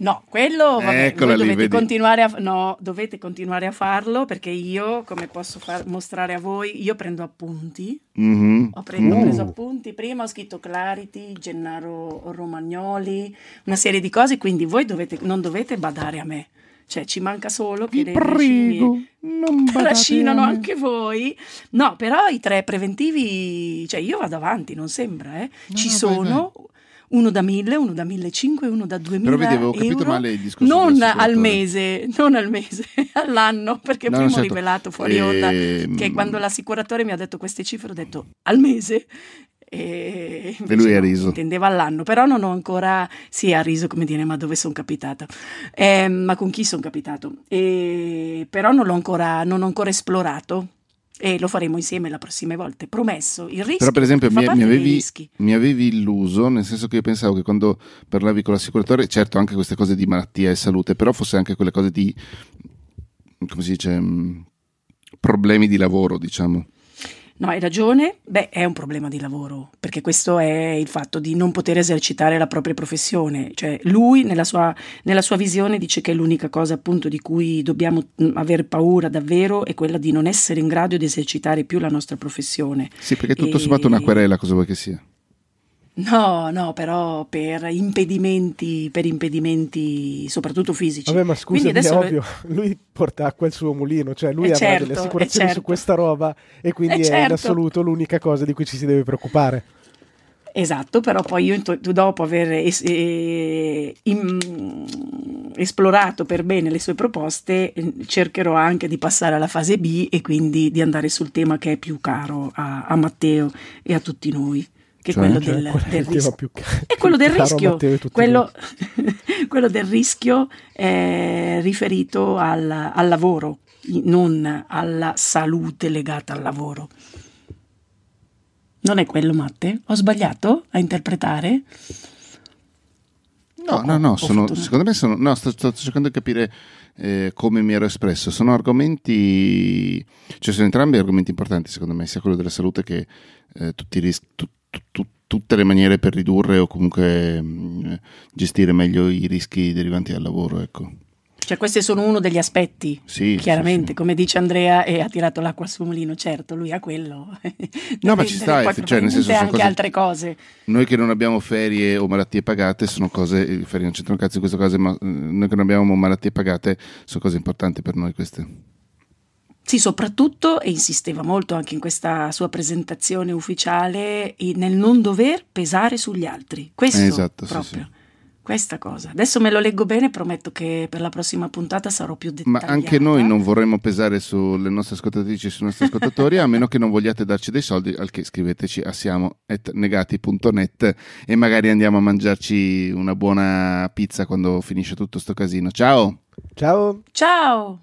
No, quello vabbè, Eccola lì, dovete vedi. continuare a no, dovete continuare a farlo perché io, come posso far- mostrare a voi, io prendo appunti. Mhm. Ho, preso, Uh. preso appunti, prima ho scritto Clarity, Gennaro Romagnoli, una serie di cose, quindi voi dovete, non dovete badare a me. Cioè, ci manca solo che Vi le prego, non trascinano anche voi. No, però i tre preventivi, cioè io vado avanti, non sembra, eh. No, Ci no, vai, sono uno da 1000, uno da 1500 e uno da 2000 Però vedi, avevo capito euro. male il discorso Non al mese, non al mese, [laughs] all'anno, perché No, prima ho certo. rivelato fuori onda Ehm, che quando l'assicuratore mi ha detto queste cifre ho detto al mese e, E lui ha riso. intendeva all'anno però non ho ancora sì ha riso come dire ma dove sono capitata Ehm, ma con chi sono capitato? E- però non l'ho ancora non ho ancora esplorato. E lo faremo insieme la prossime volte promesso. Il rischio Però per esempio mi, mi avevi, mi avevi illuso, nel senso che io pensavo che quando parlavi con l'assicuratore, certo anche queste cose di malattia e salute, però fosse anche quelle cose di, come si dice, mh, problemi di lavoro, diciamo. No, hai ragione. Beh, è un problema di lavoro, perché questo è il fatto di non poter esercitare la propria professione. Cioè, lui, nella sua, nella sua visione, dice che l'unica cosa appunto di cui dobbiamo mh, aver paura davvero è quella di non essere in grado di esercitare più la nostra professione. Sì, perché tutto E- sommato una querela cosa vuoi che sia. No, no, però per impedimenti, per impedimenti soprattutto fisici. Vabbè, ma scusami, è adesso- ovvio, [laughs] lui porta acqua al suo mulino, cioè lui Eh, avrà certo, delle assicurazioni eh, su certo. questa roba e quindi Eh, è in certo. assoluto l'unica cosa di cui ci si deve preoccupare. Esatto, però poi io dopo aver es- eh, im- esplorato per bene le sue proposte eh, cercherò anche di passare alla fase B e quindi di andare sul tema che è più caro a, a Matteo e a tutti noi, che è Cioè? quello Cioè, del, qual del rischio. più È quello del [laughs] rischio, tutti quello, [laughs] quello del rischio è riferito al, al lavoro, non alla salute legata al lavoro. Non è quello, Matte? Ho sbagliato a interpretare? No, no, no, sono, secondo me sono, no, sto, sto cercando di capire eh, come mi ero espresso. Sono argomenti, cioè sono entrambi argomenti importanti secondo me, sia quello della salute che eh, tutti i rischi, tu- tu- tu- tutte le maniere per ridurre o comunque mh, gestire meglio i rischi derivanti dal lavoro, ecco. Cioè, questi sono uno degli aspetti. Sì, Chiaramente, sì, sì. come dice Andrea, e ha tirato l'acqua suo mulino, certo, lui ha quello. [laughs] No, ma ci sta, cioè, nel senso, anche cose- altre cose. Noi che non abbiamo ferie o malattie pagate sono cose, eh, ferie non c'entrano cazzo in queste cose, ma eh, noi che non abbiamo malattie pagate sono cose importanti per noi queste. Sì, soprattutto, e insisteva molto anche in questa sua presentazione ufficiale, nel non dover pesare sugli altri. Questo Eh, esatto, sì, proprio. sì. Questa cosa. Adesso me lo leggo bene, prometto che per la prossima puntata sarò più Ma dettagliata. anche noi non vorremmo pesare sulle nostre ascoltatrici e sui nostri ascoltatori, a meno che non vogliate darci dei soldi, al che scriveteci a siamo.negati.net e magari andiamo a mangiarci una buona pizza quando finisce tutto sto casino. Ciao! Ciao! Ciao!